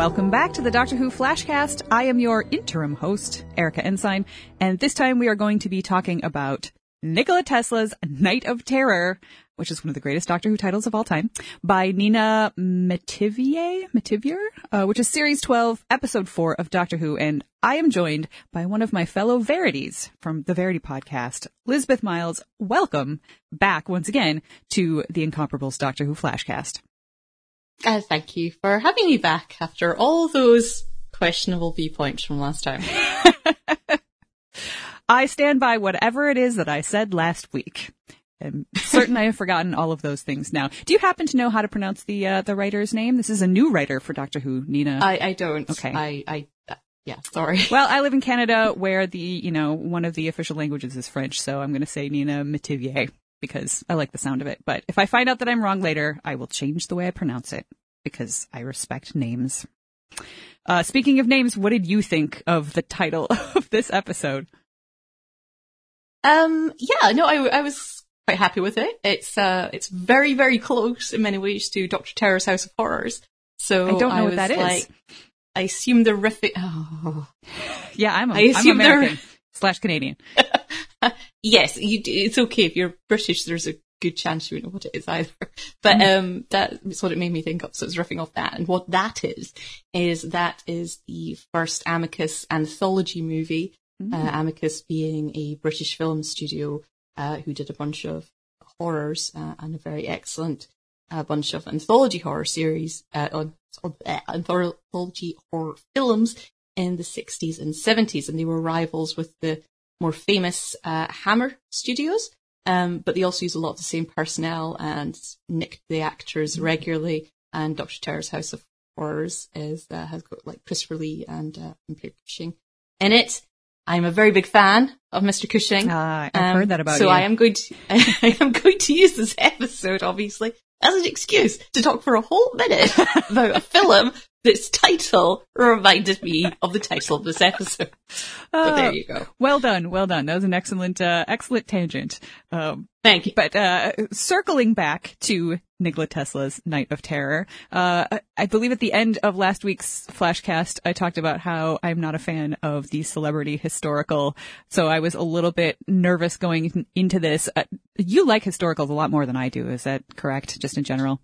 Welcome back to the Doctor Who Flashcast. I am your interim host, Erika Ensign, and this time we are going to be talking about Nikola Tesla's Night of Terror, which is one of the greatest Doctor Who titles of all time, by Nina Metivier, Metivier, uh, which is series 12, episode 4 of Doctor Who, and I am joined by one of my fellow Verities from the Verity podcast, Lizbeth Myles. Welcome back once again to the Incomparables Doctor Who Flashcast. Uh, thank you for having me back after all those questionable viewpoints from last time. I stand by whatever it is that I said last week. I'm certain I have forgotten all of those things now. Do you happen to know how to pronounce the uh, the writer's name? This is a new writer for Doctor Who, Nina. I, I don't. Okay. I, I, uh, yeah, sorry. well, I live in Canada where the, you know, one of the official languages is French, so I'm going to say Nina Metivier because I like the sound of it. But if I find out that I'm wrong later, I will change the way I pronounce it because I respect names. Uh, speaking of names, what did you think of the title of this episode? Um, yeah, no, I, I was quite happy with it. It's, uh, it's very, very close in many ways to Dr. Terror's House of Horrors. So I don't know what was that is. like, I assume the riffing, oh. Yeah, I'm, a, I I'm assume they're- American slash Canadian. yes, you, it's okay if you're British. There's a good chance you won't know what it is either. But um, that's what it made me think of. So it's riffing off that, and what that is is that is the first Amicus anthology movie. Uh, Amicus being a British film studio uh, who did a bunch of horrors uh, and a very excellent uh, bunch of anthology horror series, uh, on, uh, anthology horror films in the 60s and 70s, and they were rivals with the more famous uh, Hammer Studios. Um, but they also use a lot of the same personnel and nicked the actors regularly. And Doctor Terror's House of Horrors is uh, has got like Christopher Lee and uh, and Peter Cushing in it. I'm a very big fan of Mr. Cushing. Uh, I've Um, heard that about so you. I am going to I am going to use this episode, obviously, as an excuse to talk for a whole minute about a film that's title reminded me of the title of this episode. But there you go. Well done, well done. That was an excellent, uh, excellent tangent. Um, Thank you. but uh, circling back to Nikola Tesla's Night of Terror, uh, I- I believe at the end of last week's Flashcast, I talked about how I'm not a fan of the celebrity historical, so I was a little bit nervous going into this. Uh, you like historicals a lot more than I do, is that correct? Just in general?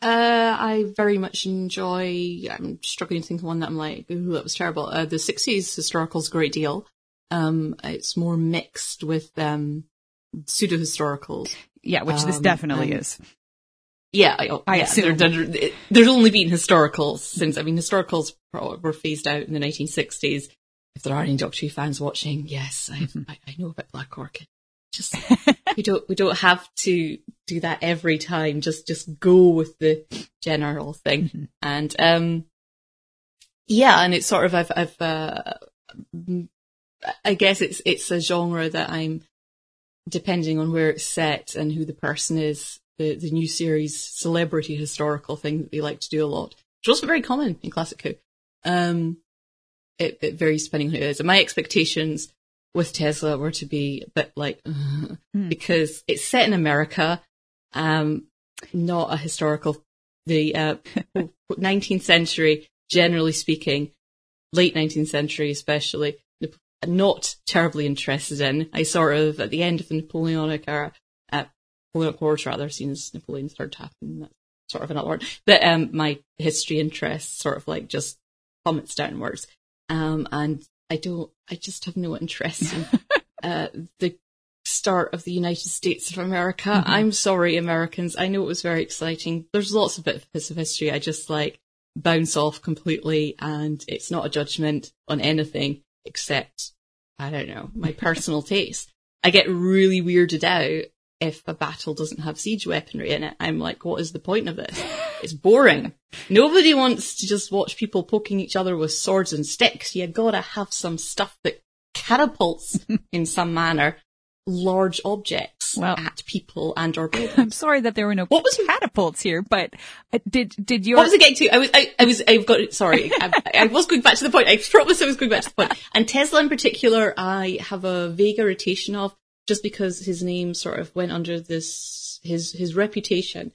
Uh, I very much enjoy. I'm struggling to think of one that I'm like, ooh, that was terrible. Uh, the 60s historical's a great deal. Um, it's more mixed with um pseudo historicals. Yeah, which this Um, definitely and- is. Yeah, I, I yeah, assume. there- there- there's only been historicals since. I mean, historicals were phased out in the 1960s. If there are any Doctor Who fans watching, yes, I, I, I know about Black Orchid. Just we don't we don't have to do that every time. Just just go with the general thing. And um, yeah, and it's sort of I've I've uh, I guess it's it's a genre that I'm depending on where it's set and who the person is. The the new series celebrity historical thing that they like to do a lot, which wasn't very common in classic Who. Um, it, it varies depending on who it is. And my expectations with Tesla were to be a bit like because it's set in America, um, not a historical. The uh, 19th century, generally speaking, late 19th century especially, not terribly interested in. I sort of at the end of the Napoleonic era, uh, Napoleonic Wars rather, seen as Napoleon's third happen. That's sort of another one. But um, my history interest sort of like just plummets downwards. Um, and I don't, I just have no interest in uh, the start of the United States of America. I'm sorry, Americans. I know it was very exciting. There's lots of bits of history I just like bounce off completely, and it's not a judgment on anything except, I don't know, my personal taste. I get really weirded out if a battle doesn't have siege weaponry in it. I'm like, what is the point of this? It's boring. Nobody wants to just watch people poking each other with swords and sticks. You gotta have some stuff that catapults in some manner large objects Well- at people and or buildings. I'm sorry that there were no What was- catapults here, but uh, did did your What was I getting to? I was, I, I was, I've got, sorry, I, I was going back to the point. I promise I was going back to the point. And Tesla in particular, I have a vague irritation of just because his name sort of went under this, his, his reputation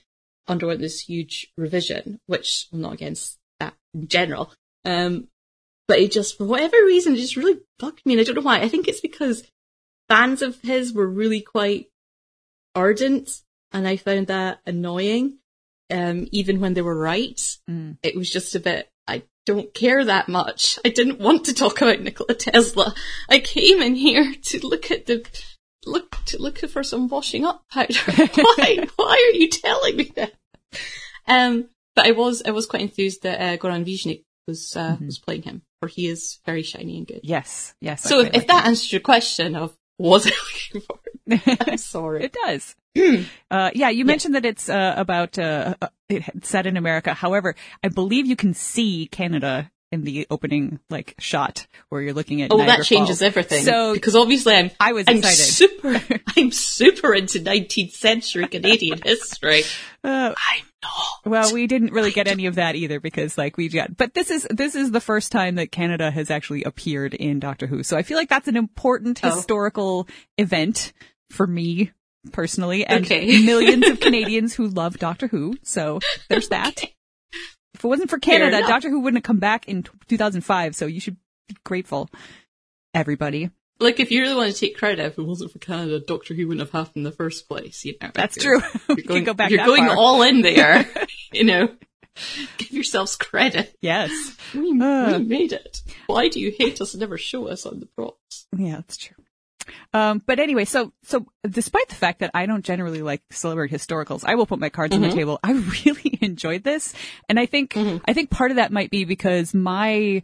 underwent this huge revision, which I'm not against that in general. Um, but it just, for whatever reason, it just really bugged me. And I don't know why. I think it's because fans of his were really quite ardent and I found that annoying. Um, even when they were right, Mm. it was just a bit, I don't care that much. I didn't want to talk about Nikola Tesla. I came in here to look at the, look, to look for some washing up powder. why, why are you telling me that? Um, but I was, I was quite enthused that, uh, Goran Višnjić was, uh, was playing him, for he is very shiny and good. Yes, yes. So if, if that answers your question of was I looking for it. I'm sorry. It does. uh, yeah, you mentioned that it's uh, about uh, uh, it set in America. However, I believe you can see Canada in the opening like shot where you're looking at. Oh, Niagara that changes Falls. everything. So because obviously I'm I was I'm excited. super I'm super into 19th century Canadian history. Uh, I'm not. well, we didn't really get any of that either because like we got, but this is, this is the first time that Canada has actually appeared in Doctor Who. So I feel like that's an important Oh. historical event for me personally and Okay. millions of Canadians who love Doctor Who. So there's that. If it wasn't for Canada. Doctor Who wouldn't have come back in 2005. So you should be grateful, everybody. Like if you really want to take credit, if it wasn't for Canada, Doctor Who wouldn't have happened in the first place. You know, That's true. You're going, can go back you're going far. all in there. you know, give yourselves credit. Yes. We, Uh. we made it. Why do you hate us and never show us on the props? Yeah, that's true. Um, but anyway, so so despite the fact that I don't generally like celebrity historicals, I will put my cards on the table. I really enjoyed this, and I think I think part of that might be because my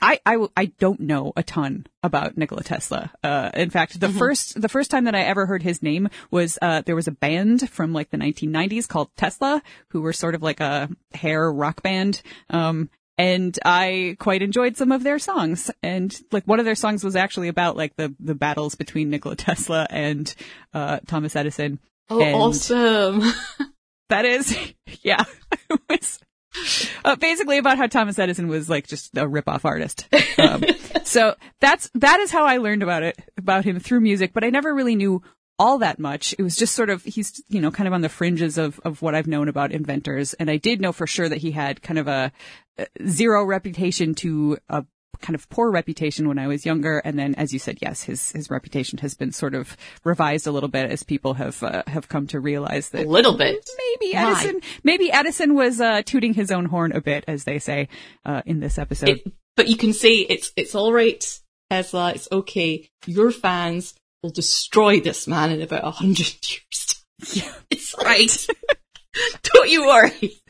I, I, I don't know a ton about Nikola Tesla. Uh, in fact, the first, the first time that I ever heard his name was, uh, there was a band from like the 1990s called Tesla, who were sort of like a hair rock band. Um, and I quite enjoyed some of their songs. And like one of their songs was actually about like the, the battles between Nikola Tesla and, uh, Thomas Edison. Oh, And- awesome. That is, yeah. It was uh, basically about how Thomas Edison was like just a rip-off artist. Um, so that's that is how I learned about it about him through music, but I never really knew all that much. It was just sort of he's you know kind of on the fringes of of what I've known about inventors, and I did know for sure that he had kind of a, zero reputation to a kind of poor reputation when I was younger, and then as you said, yes, his his reputation has been sort of revised a little bit as people have uh, have come to realize that. A little bit. maybe Why? Edison, maybe Edison was uh, tooting his own horn a bit, as they say uh, in this episode. It, but you can say it's it's all right, Tesla. It's okay. Your fans will destroy this man in about a hundred years. Yeah. It's right. Don't you worry. It's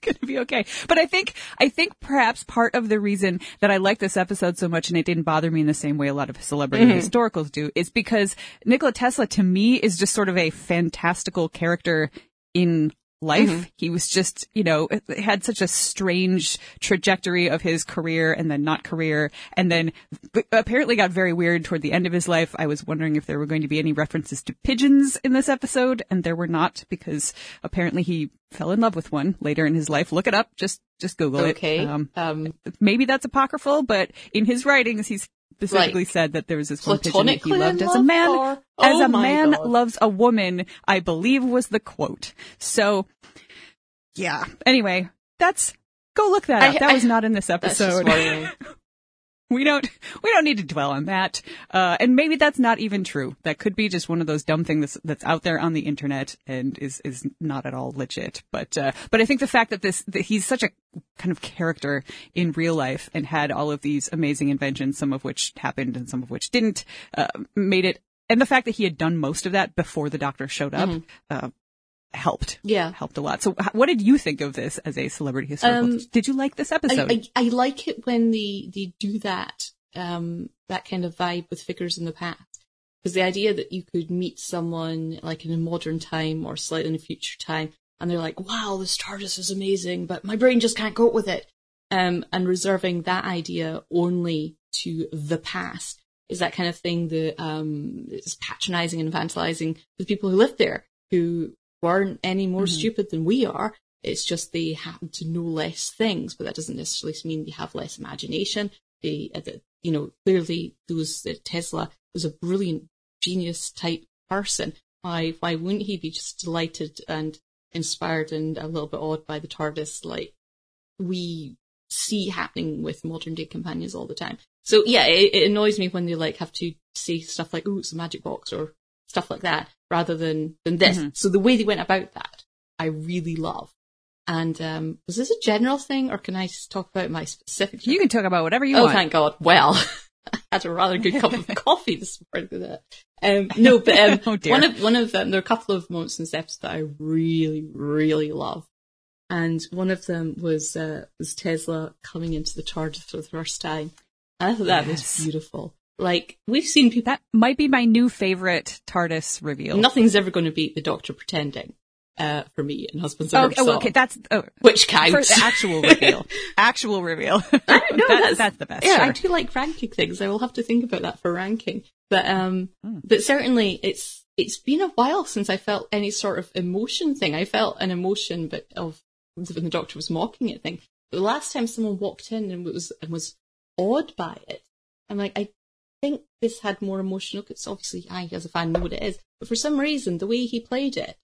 going to be okay. But I think, I think perhaps part of the reason that I like this episode so much and it didn't bother me in the same way a lot of celebrity mm-hmm. historicals do is because Nikola Tesla to me is just sort of a fantastical character in life. He was just, you know, had such a strange trajectory of his career and then not career and then apparently got very weird toward the end of his life. I was wondering if there were going to be any references to pigeons in this episode and there were not because apparently he fell in love with one later in his life. Look it up. Just, just Google Okay. it. Um, Um, maybe that's apocryphal, but in his writings, he's specifically Like, said that there was this one pigeon that he loved as a man, or- as Oh a man God. loves a woman, I believe was the quote. So, yeah. Anyway, that's, go look that I- up. That I- was not in this episode. we don't, we don't need to dwell on that. Uh, and maybe that's not even true. That could be just one of those dumb things that's, that's out there on the internet and is, is not at all legit. But, uh, but I think the fact that this, that he's such a kind of character in real life and had all of these amazing inventions, some of which happened and some of which didn't, uh, made it, and the fact that he had done most of that before the doctor showed up, uh, helped. Yeah. Helped a lot. So what did you think of this as a celebrity historical? Um, did you like this episode? I, I, I like it when they, they do that, um, that kind of vibe with figures in the past. Because the idea that you could meet someone like in a modern time or slightly in a future time, and they're like, wow, this TARDIS is amazing, but my brain just can't cope with it. Um, and reserving that idea only to the past is that kind of thing that, um, is patronizing and infantilizing the people who lived there, who weren't any more stupid than we are. It's just they happen to know less things, but that doesn't necessarily mean they have less imagination. They, uh, the- you know, clearly those uh, Tesla was a brilliant genius type person. Why, why wouldn't he be just delighted and inspired and a little bit awed by the TARDIS like we see happening with modern day companions all the time. So yeah, it, it annoys me when they like have to say stuff like, "Oh, it's a magic box" or stuff like that, rather than than this. Mm-hmm. So the way they went about that, I really love. And um, was this a general thing, or can I just talk about my specific? You can talk about whatever you oh, want. Oh, thank God. Well, I had a rather good cup of coffee this morning. Um, no, but um, Oh, one of one of them. There are a couple of moments in this episode that I really, really love, and one of them was uh, was Tesla coming into the TARDIS for the first time. I thought that Yes. was beautiful. Like we've seen people. That might be my new favorite TARDIS reveal. Nothing's ever going to beat the Doctor pretending. Uh, for me and husbands Oh, oh, okay, that's oh, which for counts. the actual reveal. actual reveal. I know That- that's, that's the best. Yeah, sure. I do like ranking things. I will have to think about that for ranking. But um, Hmm. but certainly it's it's been a while since I felt any sort of emotion thing. I felt an emotion, but of when the doctor was mocking it thing. The last time someone walked in and was and was awed by it, I'm like, I think this had more emotional. Because obviously, I as a fan know what it is, but for some reason, the way he played it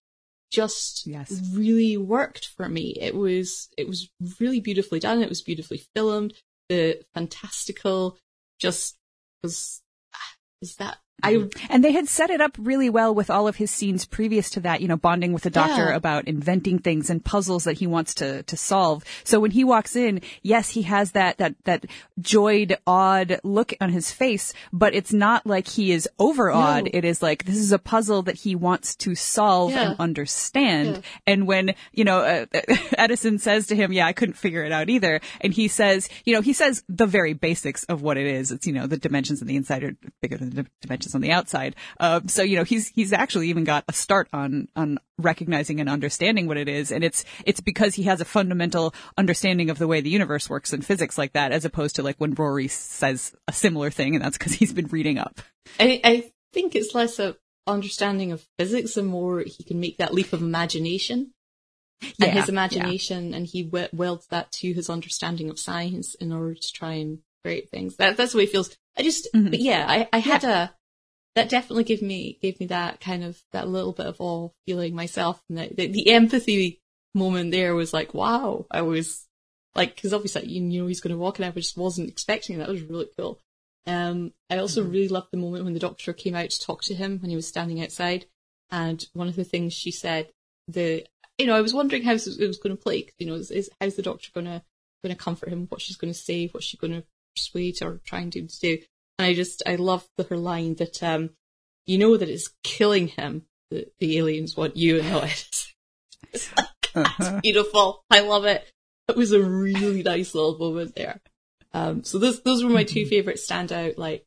just Yes. really worked for me. It was it was really beautifully done. It was beautifully filmed. The fantastical just was ah, is that I And they had set it up really well with all of his scenes previous to that, you know, bonding with the doctor Yeah. about inventing things and puzzles that he wants to, to solve. So when he walks in, yes, he has that, that, that joyed, awed look on his face, but it's not like he is overawed. No. It is like, this is a puzzle that he wants to solve Yeah. and understand. Yeah. And when, you know, uh, Edison says to him, yeah, I couldn't figure it out either. And he says, you know, he says the very basics of what it is. It's, you know, the dimensions on the inside are bigger than the dimensions on the outside. Um, so, you know, he's, he's actually even got a start on, on recognizing and understanding what it is. And it's, it's because he has a fundamental understanding of the way the universe works in physics like that, as opposed to like when Rory says a similar thing. And that's because he's been reading up. I, I think it's less a understanding of physics and more he can make that leap of imagination. Yeah, and his yeah. imagination, and he we- welds that to his understanding of science in order to try and create things. That, that's the way it feels. I just, Mhm. but yeah, I, I had a, that definitely gave me, gave me that kind of, that little bit of awe feeling myself. And the, the, the empathy moment there was like, wow, I was like, cause obviously you know he's going to walk in, I just wasn't expecting it. That was really cool. Um, I also really loved the moment when the doctor came out to talk to him when he was standing outside. And one of the things she said, the, you know, I was wondering how it was, going to play. 'cause, You know, is, is how's the doctor going to going to comfort him? What she's going to say? What she's going to persuade or try and do to do? And I just I love the, her line that um, you know that it's killing him. that the aliens want you and not it. It's like, Uh-huh. beautiful. I love it. It was a really nice little moment there. Um, so those those were my two favorite standout. Like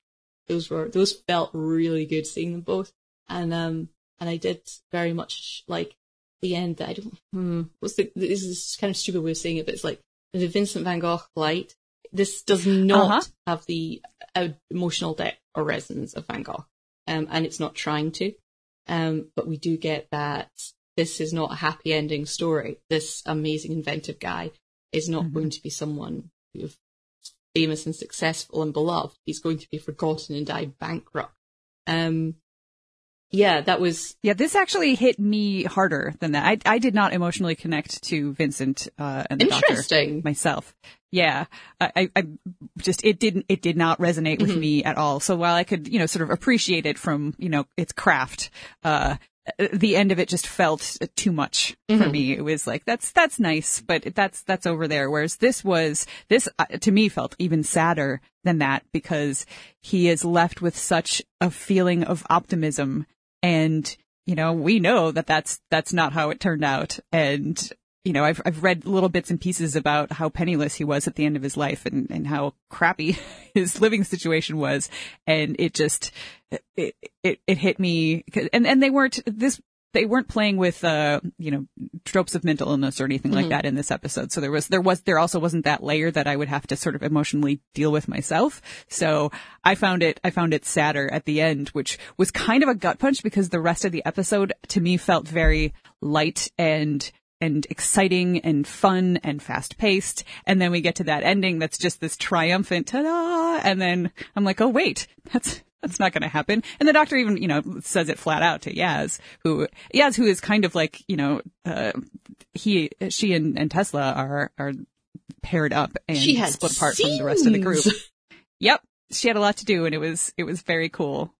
those were those felt really good seeing them both, and um and I did very much like the end. That I don't. Hmm, what's the? This is kind of stupid way of saying it, but it's like the Vincent Van Gogh light. This does not Uh-huh. have the uh, emotional depth or resonance of Van Gogh, um, and it's not trying to. Um, but we do get that this is not a happy ending story. This amazing inventive guy is not Mhm. going to be someone famous and successful and beloved. He's going to be forgotten and die bankrupt. Um, yeah, that was Yeah, this actually hit me harder than that. I I did not emotionally connect to Vincent uh, and the doctor interesting. myself. Yeah, I, I, just it didn't it did not resonate with Mhm. me at all. So while I could you know sort of appreciate it from you know its craft, uh, the end of it just felt too much for Mhm. me. It was like that's that's nice, but that's that's over there. Whereas this was this uh, to me felt even sadder than that because he is left with such a feeling of optimism and you know we know that that's that's not how it turned out. And you know i've i've read little bits and pieces about how penniless he was at the end of his life and and how crappy his living situation was. And it just it it, it hit me and and they weren't this they weren't playing with uh you know tropes of mental illness or anything like Mhm. that in this episode so there was there was there also wasn't that layer that i would have to sort of emotionally deal with myself so i found it i found it sadder at the end which was kind of a gut punch because the rest of the episode to me felt very light and and exciting and fun and fast paced. And then we get to that ending that's just this triumphant ta-da. And then I'm like, oh wait, that's, that's not going to happen. And the doctor even, you know, says it flat out to Yaz, who, Yaz, who is kind of like, you know, uh, he, she and, and Tesla are, are paired up and split apart from the rest of the group. Yep. She had a lot to do and it was, it was very cool.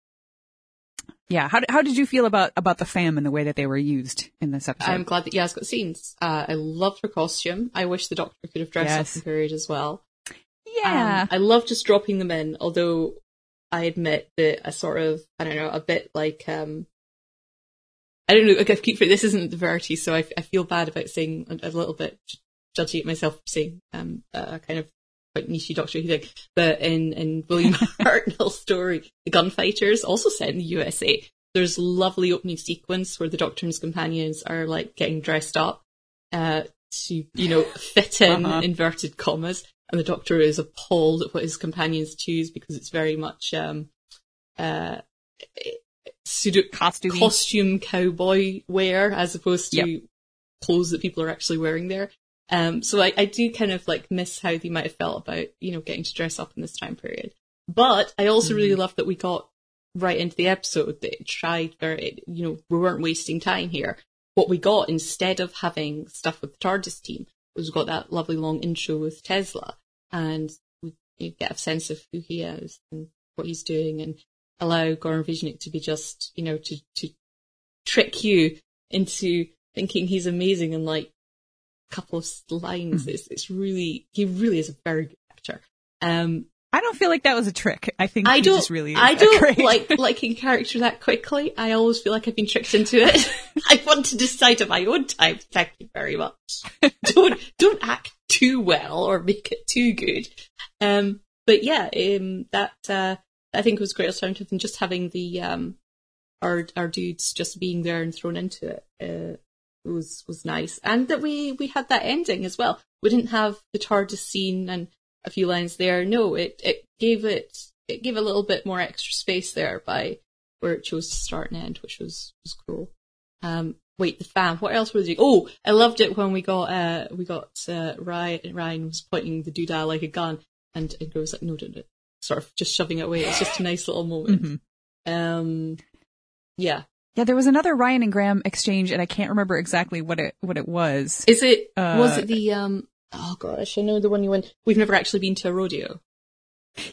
Yeah. How, how did you feel about, about the fam and the way that they were used in this episode? I'm glad that Yaz got scenes. Uh, I loved her costume. I wish the doctor could have dressed Yes. up in period as well. yeah. Um, I love just dropping them in, although I admit that a sort of, I don't know, a bit like, um, I don't know, like I keep, this isn't the Verity, so I, I feel bad about saying a, a little bit judgy at myself for saying, um, a kind of quite niche Doctor Who thing, but in, in William Hartnell's story, The Gunfighters, also set in the USA, there's lovely opening sequence where the Doctor and his companions are like getting dressed up, uh, to, you know, fit in Uh-huh. inverted commas, and the Doctor is appalled at what his companions choose because it's very much, um, uh, pseudo Costume. costume cowboy wear as opposed to Yep. clothes that people are actually wearing there. Um, so I, I do kind of like miss how they might have felt about, you know, getting to dress up in this time period. But I also really love that we got right into the episode that it tried very, you know, we weren't wasting time here. What we got instead of having stuff with the TARDIS team was we got that lovely long intro with Tesla and we you get a sense of who he is and what he's doing and allow Goran Višnjić to be just, you know, to, to trick you into thinking he's amazing in like a couple of lines. It's, it's really, he really is a very good actor. Um, I don't feel like that was a trick. I think I don't, just really I don't like liking character that quickly. I always feel like I've been tricked into it. I want to decide at my own time. Thank you very much. don't, don't act too well or make it too good. Um, but yeah, um, that, uh, I think was great alternative than just having the, um, our, our dudes just being there and thrown into it, uh, was, was nice. And that we, we had that ending as well. We didn't have the TARDIS scene and a few lines there. No, it, it gave it, it gave a little bit more extra space there by where it chose to start and end, which was, was cool. Um, wait, the fam, what else were they doing? Oh, I loved it when we got, uh, we got, uh, Ryan, Ryan was pointing the doodah like a gun and, it was like, no, don't, don't, sort of just shoving it away. It's just a nice little moment. Mhm. Um, yeah. Yeah, there was another Ryan and Graham exchange, and I can't remember exactly what it what it was. Is it, Uh, was it the, um, oh gosh, I know the one you went, we've never actually been to a rodeo.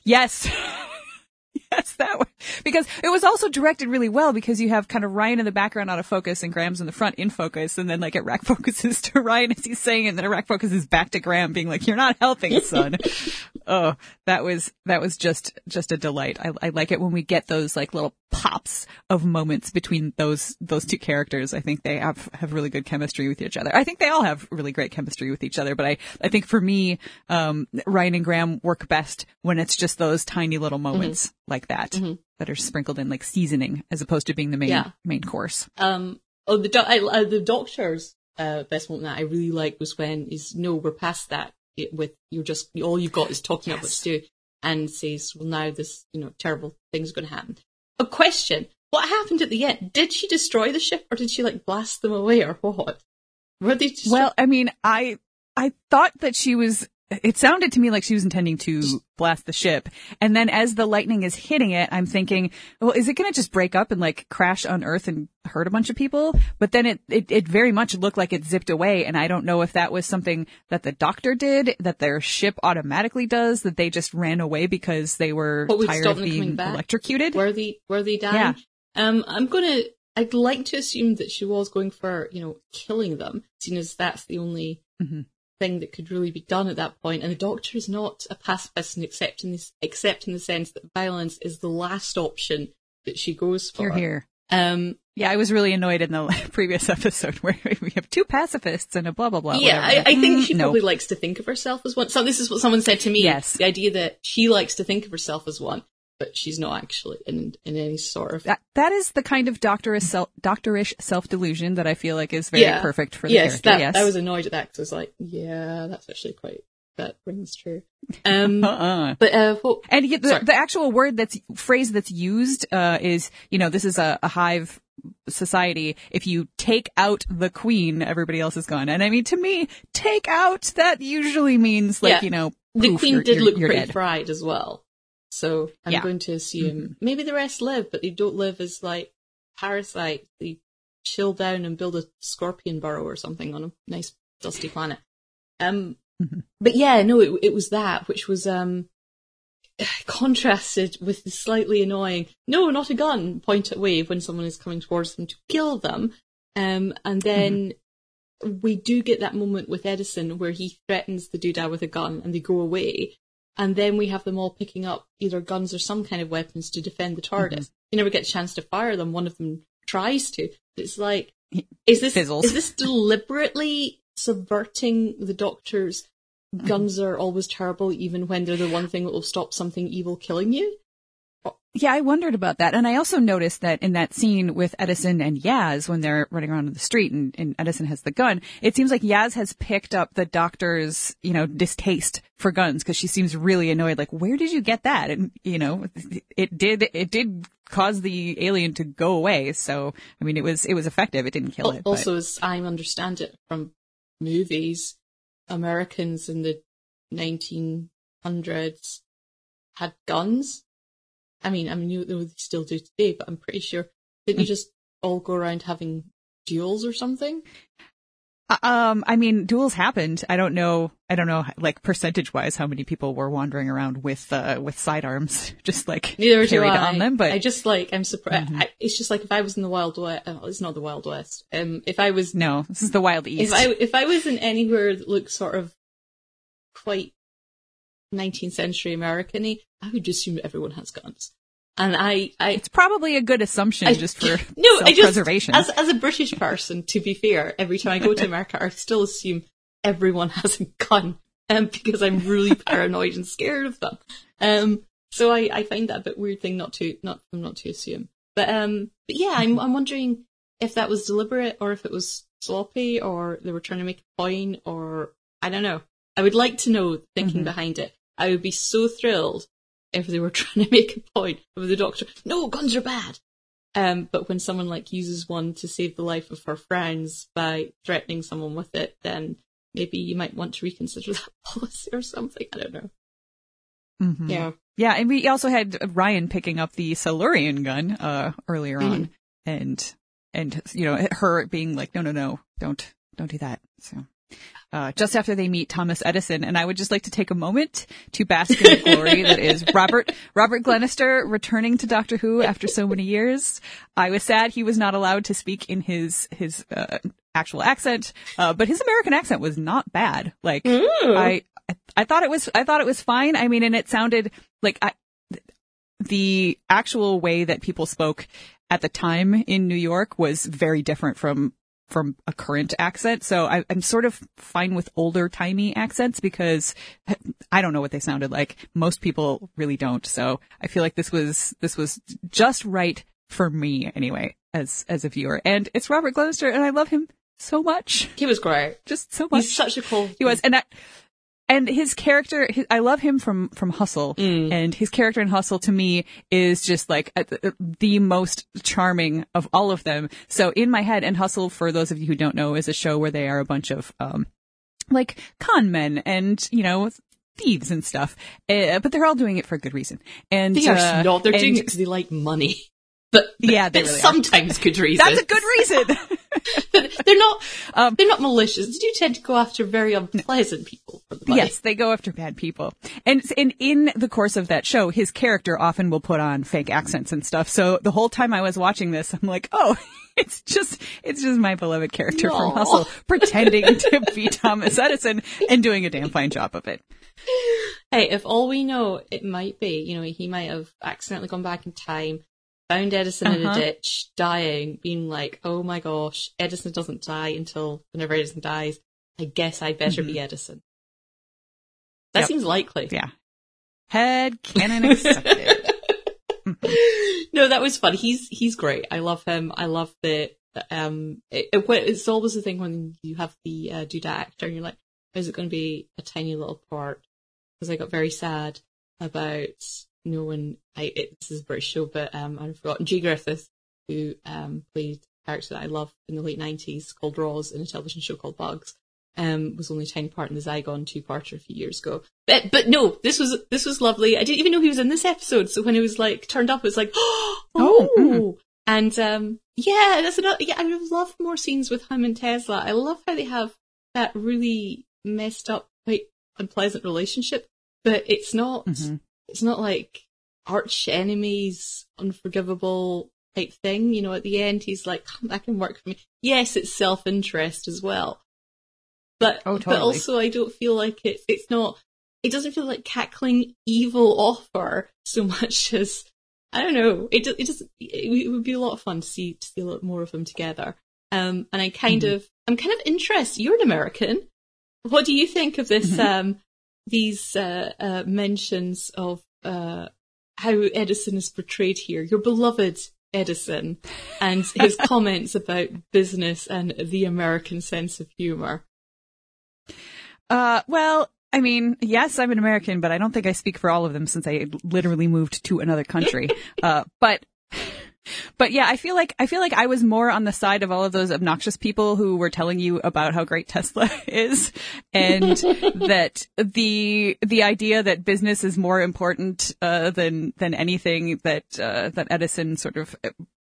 Yes. yes, that one. Because it was also directed really well because you have kind of Ryan in the background out of focus and Graham's in the front in focus and then like it rack focuses to Ryan as he's saying it and then it rack focuses back to Graham being like, you're not helping, son. oh, that was, that was just, just a delight. I, I like it when we get those like little pops of moments between those, those two characters. I think they have, have really good chemistry with each other. I think they all have really great chemistry with each other, but I, I think for me, um, Ryan and Graham work best when it's just those tiny little moments like that Mhm. that are sprinkled in like seasoning as opposed to being the main, Yeah. main course. Um, oh, the, doc- I, uh, the doctor's, uh, best moment that I really liked was when is, no, we're past that it, with, you're just, all you've got is talking about Yes. to do and says, well, now this, you know, terrible thing's going to happen. A question. What happened at the end? Did she destroy the ship or did she like blast them away or what? Were they just, Well, I mean, I I thought that she was. It sounded to me like she was intending to blast the ship, and then as the lightning is hitting it, I'm thinking, well, is it going to just break up and like crash on Earth and hurt a bunch of people? But then it, it it very much looked like it zipped away, and I don't know if that was something that the Doctor did, that their ship automatically does, that they just ran away because they were tired of being electrocuted. were they, were they dying? Um, I'm gonna, I'd like to assume that she was going for, you know, killing them, seeing as that's the only Mhm. Thing that could really be done at that point. And the Doctor is not a pacifist, and except in this, except in the sense that violence is the last option that she goes for. Here, here. Um, Yeah, I was really annoyed in the previous episode where we have two pacifists and a blah blah blah. yeah, I. I think Mm, she no. probably likes to think of herself as one. So this is what someone said to me. Yes. The idea that she likes to think of herself as one, but she's not actually in, in any sort of that that is the kind of doctorish self doctorish self delusion that I feel like is very Yeah. perfect for the yes, character. that, yes, I was annoyed at that because I was like, yeah, that's actually quite, that rings true. Um, uh-uh. but, uh, what, And yet the, the actual word that's phrase that's used uh, is, you know, this is a, a hive society. If you take out the queen, everybody else is gone. And I mean, to me, take out that usually means like, Yeah. you know, the queen you're- did you're- look you're pretty dead. fried as well. So I'm Yeah. going to assume maybe the rest live, but they don't live as like parasites. They chill down and build a scorpion burrow or something on a nice dusty planet. Um, Mhm. but yeah, no, it, it was that, which was, um, contrasted with the slightly annoying, no, not a gun, point at wave when someone is coming towards them to kill them. Um, and then we do get that moment with Edison where he threatens the doodah with a gun and they go away. And then we have them all picking up either guns or some kind of weapons to defend the TARDIS. Mm-hmm. You never get a chance to fire them. One of them tries to. It's like, is this, Fizzles. is this deliberately subverting the Doctor's mm-hmm. guns are always terrible even when they're the one thing that will stop something evil killing you? Yeah, I wondered about that. And I also noticed that in that scene with Edison and Yaz when they're running around in the street and, and Edison has the gun, it seems like Yaz has picked up the doctor's, you know, distaste for guns because she seems really annoyed. Like, where did you get that? And, you know, it did, it did cause the alien to go away. So, I mean, it was, it was effective. It didn't kill it. but- Also, as I understand it from movies, Americans in the 1900s had guns. I mean, I mean, they still do today, but I'm pretty sure didn't you Hmm. just all go around having duels or something? Uh, Um, I mean, duels happened. I don't know. I don't know, like percentage wise, how many people were wandering around with uh, with sidearms, just like Neither carried on them. But I just like I'm surprised. Mhm. I, it's just like if I was in the Wild West. Oh, it's not the Wild West. Um, if I was no, this is the Wild East. if I if I was in anywhere that looked sort of quite 19th century American-y, I would assume everyone has guns. And I, I, it's probably a good assumption I- just for no, I just, self-preservation. as, as a British person, to be fair, every time I go to America, I still assume everyone has a gun, um, because I'm really paranoid and scared of them. Um, so I, I find that a bit weird thing not to, not, not to assume. But, um, but yeah, I'm, I'm wondering if that was deliberate or if it was sloppy or they were trying to make a point or, I don't know. I would like to know the thinking Mhm. behind it. I would be so thrilled if they were trying to make a point with the doctor. No, guns are bad. Um, but when someone like uses one to save the life of her friends by threatening someone with it, then maybe you might want to reconsider that policy or something. I don't know. Mhm. Yeah. Yeah, and we also had Ryan picking up the Silurian gun uh earlier on, Mhm. and and you know her being like, no, no, no, don't don't do that. So. Uh, just after they meet Thomas Edison, and I would just like to take a moment to bask in the glory that is Robert Robert Glenister returning to Doctor Who after so many years. I was sad he was not allowed to speak in his his uh, actual accent, uh, but his American accent was not bad. Like I, I I thought it was I thought it was fine. I mean, and it sounded like I, the actual way that people spoke at the time in New York was very different from from a current accent. So I, I'm sort of fine with older timey accents because I don't know what they sounded like. Most people really don't. So I feel like this was this was just right for me anyway as as a viewer. And it's Robert Glenister, and I love him so much, He was great. just so much. He's such a cool. He was, and that, and his character, his, I love him from from Hustle, Mm. and his character in Hustle to me is just like uh, the, the most charming of all of them. So in my head, and Hustle, for those of you who don't know, is a show where they are a bunch of um like con men and you know thieves and stuff, uh, but they're all doing it for a good reason. And They are uh, not. They're doing it because they like money. But, but Yeah, they really are. sometimes good reason. That's a good reason. they're not. Um, they're not malicious. They do tend to go after very unpleasant people the. Yes, they go after bad people. And, and in the course of that show, his character often will put on fake accents and stuff. So the whole time I was watching this, I'm like, oh, it's just, it's just my beloved character from Hustle pretending to be Thomas Edison and doing a damn fine job of it. Hey, if all we know, it might be, you know, he might have accidentally gone back in time, found Edison in a Uh-huh. ditch, dying, being like, oh my gosh, Edison doesn't die until whenever Edison dies. I guess I'd better be Edison. That Yep. seems likely. Yeah. Head canon accepted. no, that was fun. He's he's great. I love him. I love the um. It, it- it's always the thing when you have the uh, do that actor and you're like, is it going to be a tiny little part? Because I got very sad about no one. I it, this is a British show, but um, I've forgotten Jaye Griffith, who um played a character that I love in the late nineties called Roz in a television show called Bugs. Um, was only a tiny part in the Zygon two-parter a few years ago. But, but no, this was, this was lovely. I didn't even know he was in this episode. So when it was like turned up, it was like, oh, Oh, mhm. and, um, yeah, that's another, yeah, I would love more scenes with him and Tesla. I love how they have that really messed up, quite unpleasant relationship, but it's not, Mhm. It's not like arch enemies, unforgivable type thing. You know, at the end, he's like, come back and work for me. Yes, it's self-interest as well. But, Oh, but also I don't feel like it's, it's not, it doesn't feel like cackling evil offer so much as, I don't know, it, it just, it, it would be a lot of fun to see, to see a lot more of them together. Um, and I kind Mhm. of, I'm kind of interested. You're an American. What do you think of this, Mhm. um, these, uh, uh, mentions of, uh, how Edison is portrayed here? Your beloved Edison and his comments about business and the American sense of humor. Uh, well, I mean, yes, I'm an American, but I don't think I speak for all of them since I literally moved to another country. uh, but, but yeah, I feel like, I feel like I was more on the side of all of those obnoxious people who were telling you about how great Tesla is and that the, the idea that business is more important, uh, than, than anything that, uh, that Edison sort of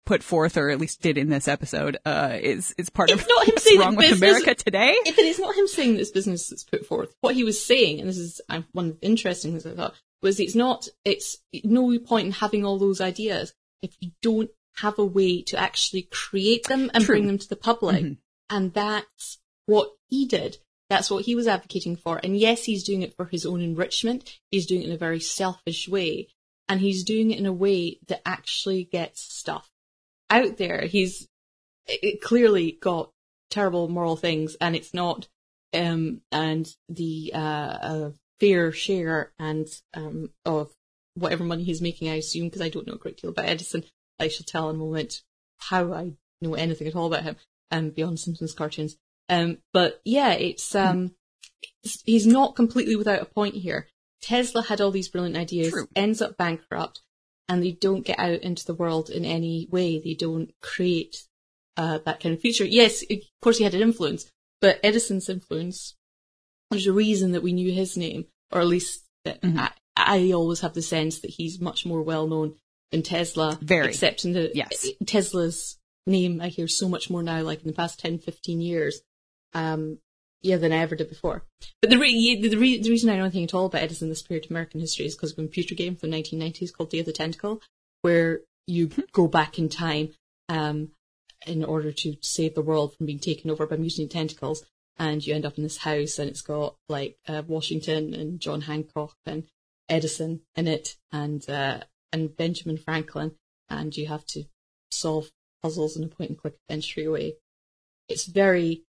put forth or at least did in this episode, uh, is, is part It's of not him what's saying wrong with business- America today. If it is not him saying this business that's put forth, what he was saying, and this is uh, one of the interesting things I thought, was it's not, it's no point in having all those ideas if you don't have a way to actually create them and True. bring them to the public. Mhm. And that's what he did. That's what he was advocating for. And yes, he's doing it for his own enrichment. He's doing it in a very selfish way. And he's doing it in a way that actually gets stuff out there. He's it clearly got terrible moral things and it's not, um, and the, uh, uh fair share and, um, of whatever money he's making, I assume, because I don't know a great deal about Edison. I shall tell in a moment how I know anything at all about him, um, beyond Simpsons cartoons. Um, but yeah, it's, um, it's- he's not completely without a point here. Tesla had all these brilliant ideas, True. ends up bankrupt, and they don't get out into the world in any way. They don't create uh, that kind of future. Yes, of course he had an influence, but Edison's influence, there's a reason that we knew his name, or at least that Mhm. I, always have the sense that he's much more well known than Tesla. Very. Except in the Yes. Tesla's name I hear so much more now, like in the past 10, 15 years. Um, yeah, than I ever did before. But the, re- the, re- the reason I know anything at all about Edison, this period of American history, is because of a computer game from the 1990s called Day of the Tentacle, where you go back in time um, in order to save the world from being taken over by mutant tentacles. And you end up in this house, and it's got like uh, Washington and John Hancock and Edison in it, and uh, and Benjamin Franklin, and you have to solve puzzles in a point and click adventure way. It's very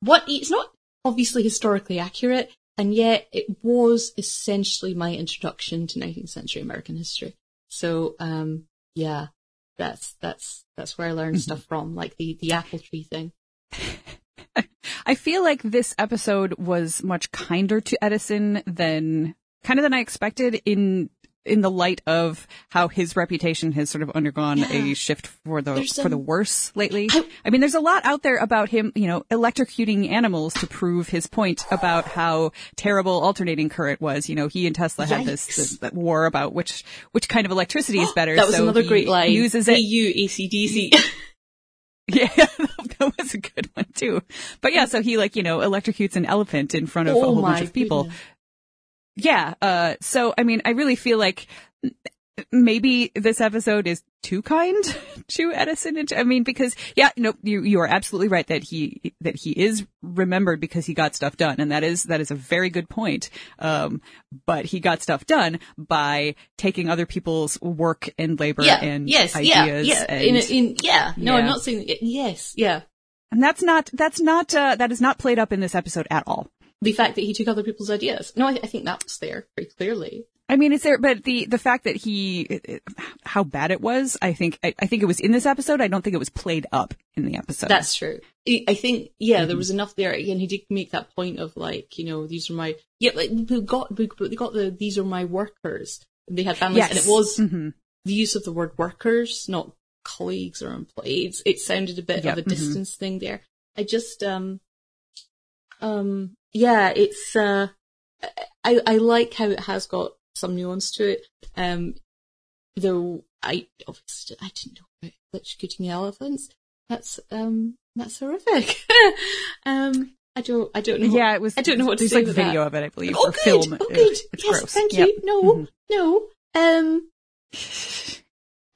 what it's not obviously historically accurate, and yet it was essentially my introduction to 19th century American history. So, um, yeah, that's that's that's where I learned stuff from, like the the apple tree thing. I feel like this episode was much kinder to Edison than kind of than I expected in in the light of how his reputation has sort of undergone Yeah. a shift for the There's for the worse lately. I- I mean, there's a lot out there about him, you know, electrocuting animals to prove his point about how terrible alternating current was. You know, he and Tesla had this, this war about which which kind of electricity is oh, better. That was so another he great line. Uses it. EU. Yeah, that was a good one too. But yeah, so he like, you know, electrocutes an elephant in front of oh a oh whole bunch of people. goodness. Yeah, uh, so I mean, I really feel like maybe this episode is too kind to Edison. And, I mean, because yeah, no, you you are absolutely right that he that he is remembered because he got stuff done, and that is that is a very good point. Um, but he got stuff done by taking other people's work and labor Yeah. and yes. ideas. Yeah. Yeah. And, in, in, yeah. No, I'm not saying. Yes. Yeah. and that's not that's not uh, that is not played up in this episode at all. The fact that he took other people's ideas. No, I, I think that was there very clearly. I mean, it's there, but the the fact that he, it- it- how bad it was, I think, I, I think it was in this episode. I don't think it was played up in the episode. That's true. I think, yeah, Mm-hmm. there was enough there. Again, he did make that point of like, you know, these are my, yeah, like, we got, we we got the, these are my workers. They had families, yes, and it was hmm the use of the word workers, not colleagues or employees. It sounded a bit Yep, of a mhm. distance thing there. I just, um, um, yeah, it's, uh, I, I like how it has got some nuance to it. Um, though I obviously I didn't know about electrocuting the elephants. That's um that's horrific. um, I don't I don't know. what- Yeah, it was. I don't know what to There's say like with video that. of it, I believe, Oh, or good. film. Oh, good. It's yes, gross. thank Yep. you. No, Mhm. no. Um,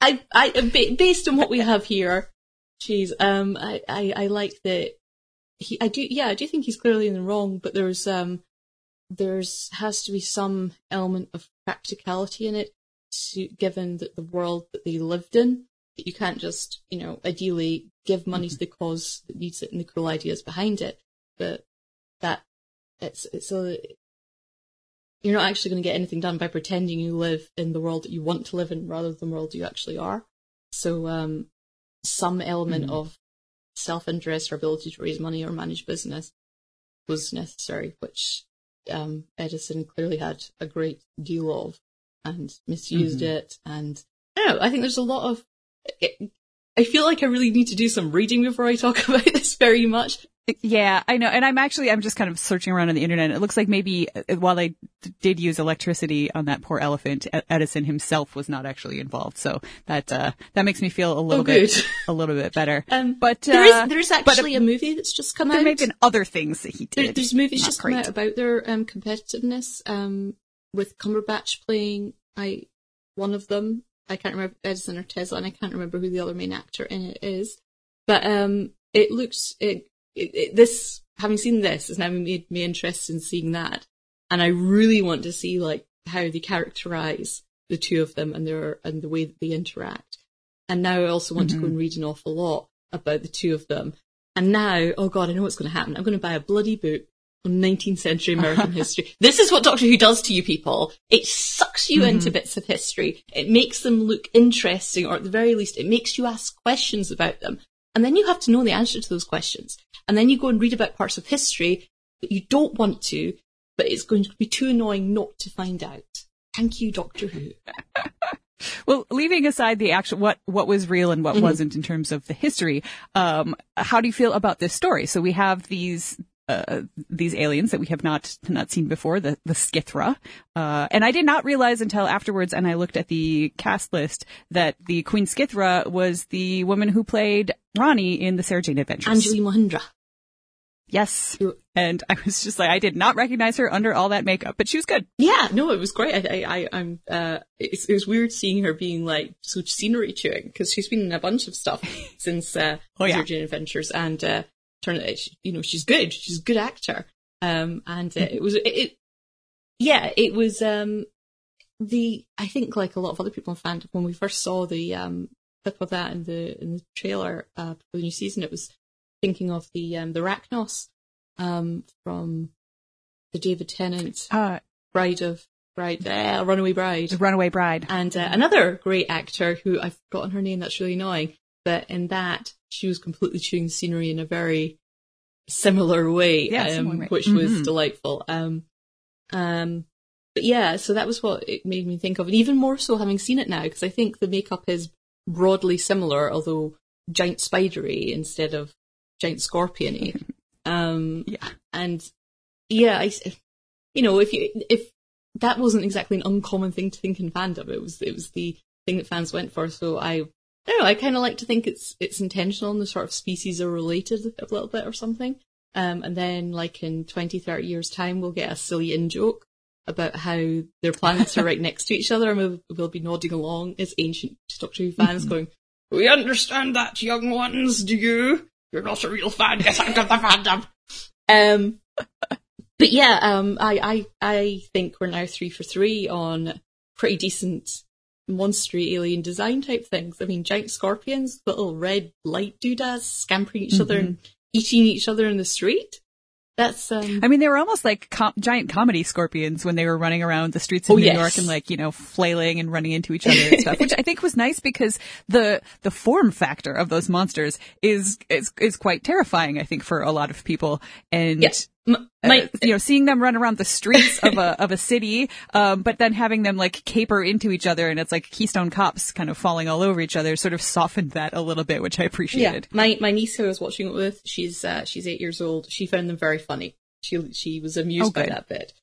I, I, based on what we have here, geez, um, I, I, I like that he, I do, yeah, I do think he's clearly in the wrong, but there's, um, there's, has to be some element of practicality in it, to, given that the world that they lived in, that you can't just, you know, ideally give money to the cause that needs it and the cruel ideas behind it, but that, it's, it's a, you're not actually going to get anything done by pretending you live in the world that you want to live in rather than the world you actually are. So, um, some element Mhm. of self-interest or ability to raise money or manage business was necessary, which, um, Edison clearly had a great deal of and misused Mhm. it. And I don't know, I think there's a lot of, I feel like I really need to do some reading before I talk about this very much. Yeah, I know. And I'm actually, I'm just kind of searching around on the internet. It looks like maybe uh, while they did use electricity on that poor elephant, Edison himself was not actually involved. So that, uh, that makes me feel a little Oh, bit, a little bit better. Um, But, there uh, is, there is but, uh, actually a movie that's just come There out. may have been other things that he There, did. there's movies Not just come out about their um, competitiveness, um, with Cumberbatch playing I one of them. I can't remember Edison or Tesla, and I can't remember who the other main actor in it is. But um, it looks it, it, it this having seen this has now made me interested in seeing that, and I really want to see like how they characterize the two of them and their and the way that they interact. And now I also want to go Mhm. and read an awful lot about the two of them. And now, oh god, I know what's going to happen. I'm going to buy a bloody book 19th century American history. This is what Doctor Who does to you people. It sucks you into bits of history. It makes them look interesting, or at the very least, it makes you ask questions about them. And then you have to know the answer to those questions. And then you go and read about parts of history that you don't want to, but it's going to be too annoying not to find out. Thank you, Doctor Who. Well, leaving aside the actual what what was real and what Mhm. wasn't in terms of the history, um, how do you feel about this story? So we have these uh, these aliens that we have not not seen before, the the Skithra, uh, and I did not realize until afterwards, and I looked at the cast list that the Queen Skithra was the woman who played Ronnie in the Sarah Jane Adventures. Anjali Mohindra. yes, and I was just like, I did not recognize her under all that makeup, but she was good. Yeah, no, it was great. I, I, I'm, uh, it was weird seeing her being like so scenery chewing because she's been in a bunch of stuff since uh, Oh, yeah. Adventures, and uh, turn out, she- you know, she's good. She's a good actor. Um, and uh, it was, it, it, yeah, it was, um, the, I think like a lot of other people in fandom, when we first saw the, um, clip of that in the, in the trailer, uh, for the new season, it was thinking of the, um, the Racnoss, um, from the David Tennant Uh, Bride of, Bride, uh, Runaway Bride. the Runaway Bride. And uh, another great actor who I've forgotten her name, that's really annoying, but in that, she was completely chewing the scenery in a very similar way, Yeah, um, similar way. which was Mhm. delightful. Um, um, but yeah, so that was what it made me think of, and even more so having seen it now, because I think the makeup is broadly similar, although giant spidery instead of giant scorpiony. um, Yeah. and yeah, I, you know, if you if that wasn't exactly an uncommon thing to think in fandom, it was it was the thing that fans went for. So I, I don't know, I kind of like to think it's it's intentional and the sort of species are related a little bit or something. Um, and then like in 20, 30 years time, we'll get a silly in joke about how their planets are right next to each other, and we'll, we'll be nodding along as ancient Doctor Who fans, going, "We understand that, young ones. Do you? You're not a real fan. Get out of the fandom." Um, but yeah, um, I, I, I think we're now three for three on pretty decent monstery alien design type things. I mean, giant scorpions, little red light doodads scampering each other and eating each other in the street. That's, um, I mean, they were almost like com- giant comedy scorpions when they were running around the streets of Oh, New yes. York and like, you know, flailing and running into each other and stuff, which I think was nice because the, the form factor of those monsters is, is, is quite terrifying, I think, for a lot of people. And, yeah. My, uh, you know, seeing them run around the streets of a, of a city, um, but then having them like caper into each other and it's like Keystone Cops kind of falling all over each other sort of softened that a little bit, which I appreciated yeah, my, my niece who I was watching it with, she's, uh, she's eight years old. She found them very funny. She she was amused Oh, by that bit.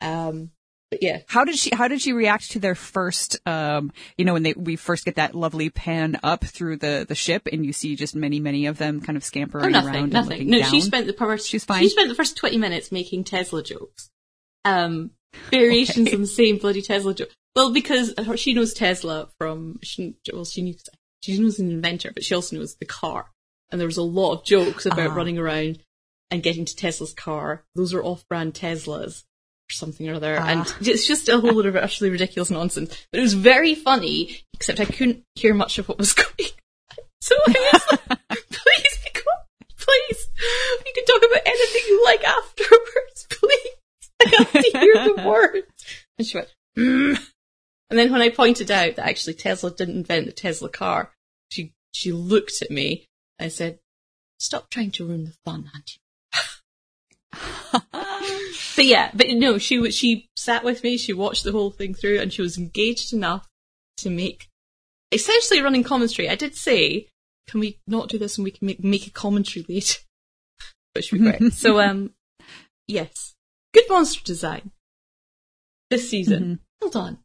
Um, but yeah, How did she how did she react to their first um you know when they we first get that lovely pan up through the the ship and you see just many many of them kind of scampering oh nothing, around and nothing. looking No, down? she spent the first. She's fine. She spent the first twenty minutes making Tesla jokes. Um, variations Okay. on the same bloody Tesla joke. Well, because her, she knows Tesla from she well she knew she knows an inventor, but she also knows the car. And there was a lot of jokes about Ah. running around and getting to Tesla's car. Those are off-brand Teslas or something or other, Ah. and it's just a whole lot of utterly ridiculous nonsense. But it was very funny, except I couldn't hear much of what was going. on. So I was like, please, please, you can talk about anything you like afterwards, please. I have to hear the words. And she went, mm. and then when I pointed out that actually Tesla didn't invent the Tesla car, she she looked at me. I said, "Stop trying to ruin the fun, Auntie." But yeah, but no, she she sat with me. She watched the whole thing through, and she was engaged enough to make essentially running commentary. I did say, "Can we not do this and we can make make a commentary later?" Which would be great. so um, yes, good monster design this season. Well done.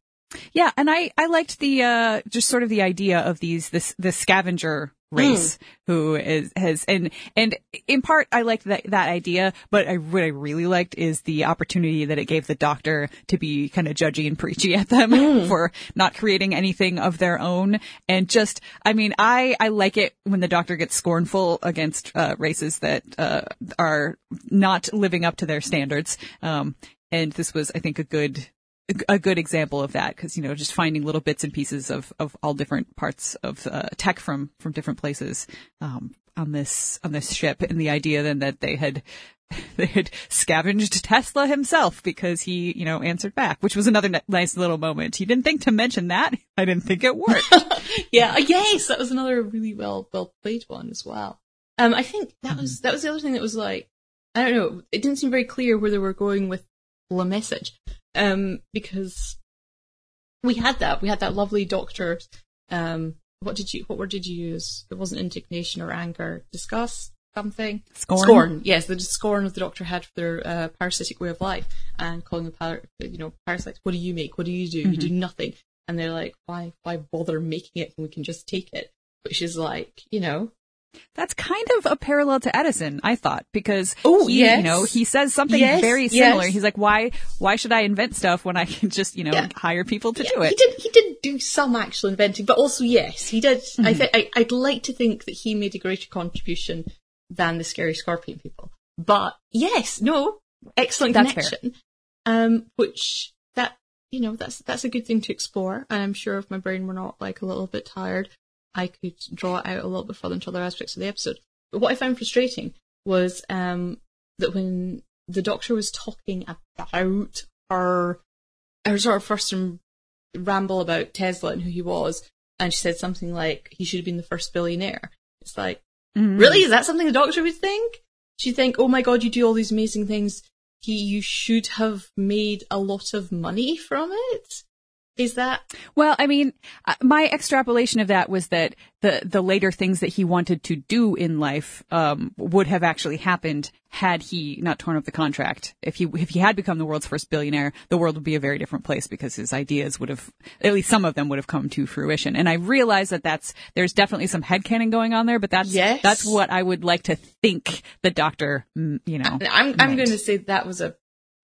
Yeah, and I I liked the uh just sort of the idea of these this the scavenger race who is has and and in part I liked that that idea, but I what I really liked is the opportunity that it gave the doctor to be kind of judgy and preachy at them for not creating anything of their own. And just I mean I I like it when the doctor gets scornful against uh races that uh are not living up to their standards. Um and this was I think a good a good example of that because you know just finding little bits and pieces of of all different parts of uh, tech from from different places um, on this on this ship and the idea then that they had they had scavenged Tesla himself because he you know answered back which was another nice little moment he didn't think to mention that I didn't think it worked Yeah, yes, that was another really well well played one as well. Um, I think that was that was the other thing that was like I don't know. It didn't seem very clear where they were going with the message, um, because we had that we had that lovely doctor. Um, what did you what word did you use? It wasn't indignation or anger. Disgust something. Scorn? Scorn. Yes, the scorn of the doctor had for their uh, parasitic way of life and calling the par- you know parasites. What do you make? What do you do? You do nothing. And they're like, why why bother making it when we can just take it? Which is like, you know, that's kind of a parallel to Edison I thought because Oh, he, yes. you know he says something Yes, very similar yes. he's like why why should I invent stuff when I can just you know Yeah. hire people to Yeah, do it He did. He did do some actual inventing, but also yes, he did. I think I, I'd like to think that he made a greater contribution than the scary scorpion people. But yes, no, excellent That's fair. connection. Um, which that you know that's that's a good thing to explore. And I'm sure if my brain were not like a little bit tired, I could draw it out a little bit further into other aspects of the episode. But what I found frustrating was um that when the doctor was talking about her her sort of first ramble about Tesla and who he was, and she said something like he should have been the first billionaire. It's like, Mhm. really? Is that something the doctor would think? She'd think, oh my god, you do all these amazing things. He, you should have made a lot of money from it. Is that? Well, I mean, uh, my extrapolation of that was that the the later things that he wanted to do in life um, would have actually happened had he not torn up the contract. If he if he had become the world's first billionaire, the world would be a very different place because his ideas would have, at least some of them would have come to fruition. And I realize that that's there's definitely some headcanon going on there, but that's Yes. that's what I would like to think the doctor, mm, you know. I'm, I'm going to say that was a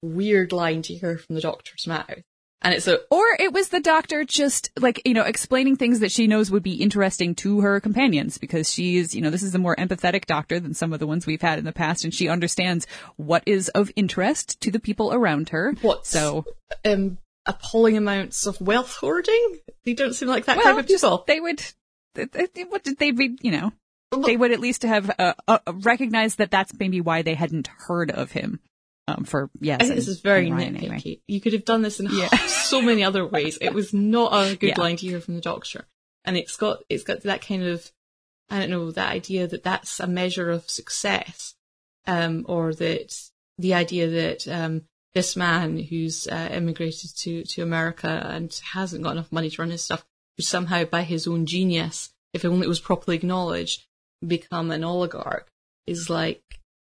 weird line to hear from the doctor's mouth. And it's a, Or it was the doctor just like, you know, explaining things that she knows would be interesting to her companions because she's, you know, this is a more empathetic doctor than some of the ones we've had in the past and she understands what is of interest to the people around her. What? so um, appalling amounts of wealth hoarding. They don't seem like that well, type of people. they would what did they be, you know, they would at least have uh, uh, recognized that that's maybe why they hadn't heard of him. Um, for yes, I think this is very and Ryan nitpicky. anyway. You could have done this in Yeah. so many other ways. It was not a good Yeah. line to hear from the doctor, and it's got it's got that kind of I don't know that idea that that's a measure of success, um, or that the idea that um, this man who's uh, immigrated to to America and hasn't got enough money to run his stuff, would somehow by his own genius, if only it was properly acknowledged, become an oligarch is like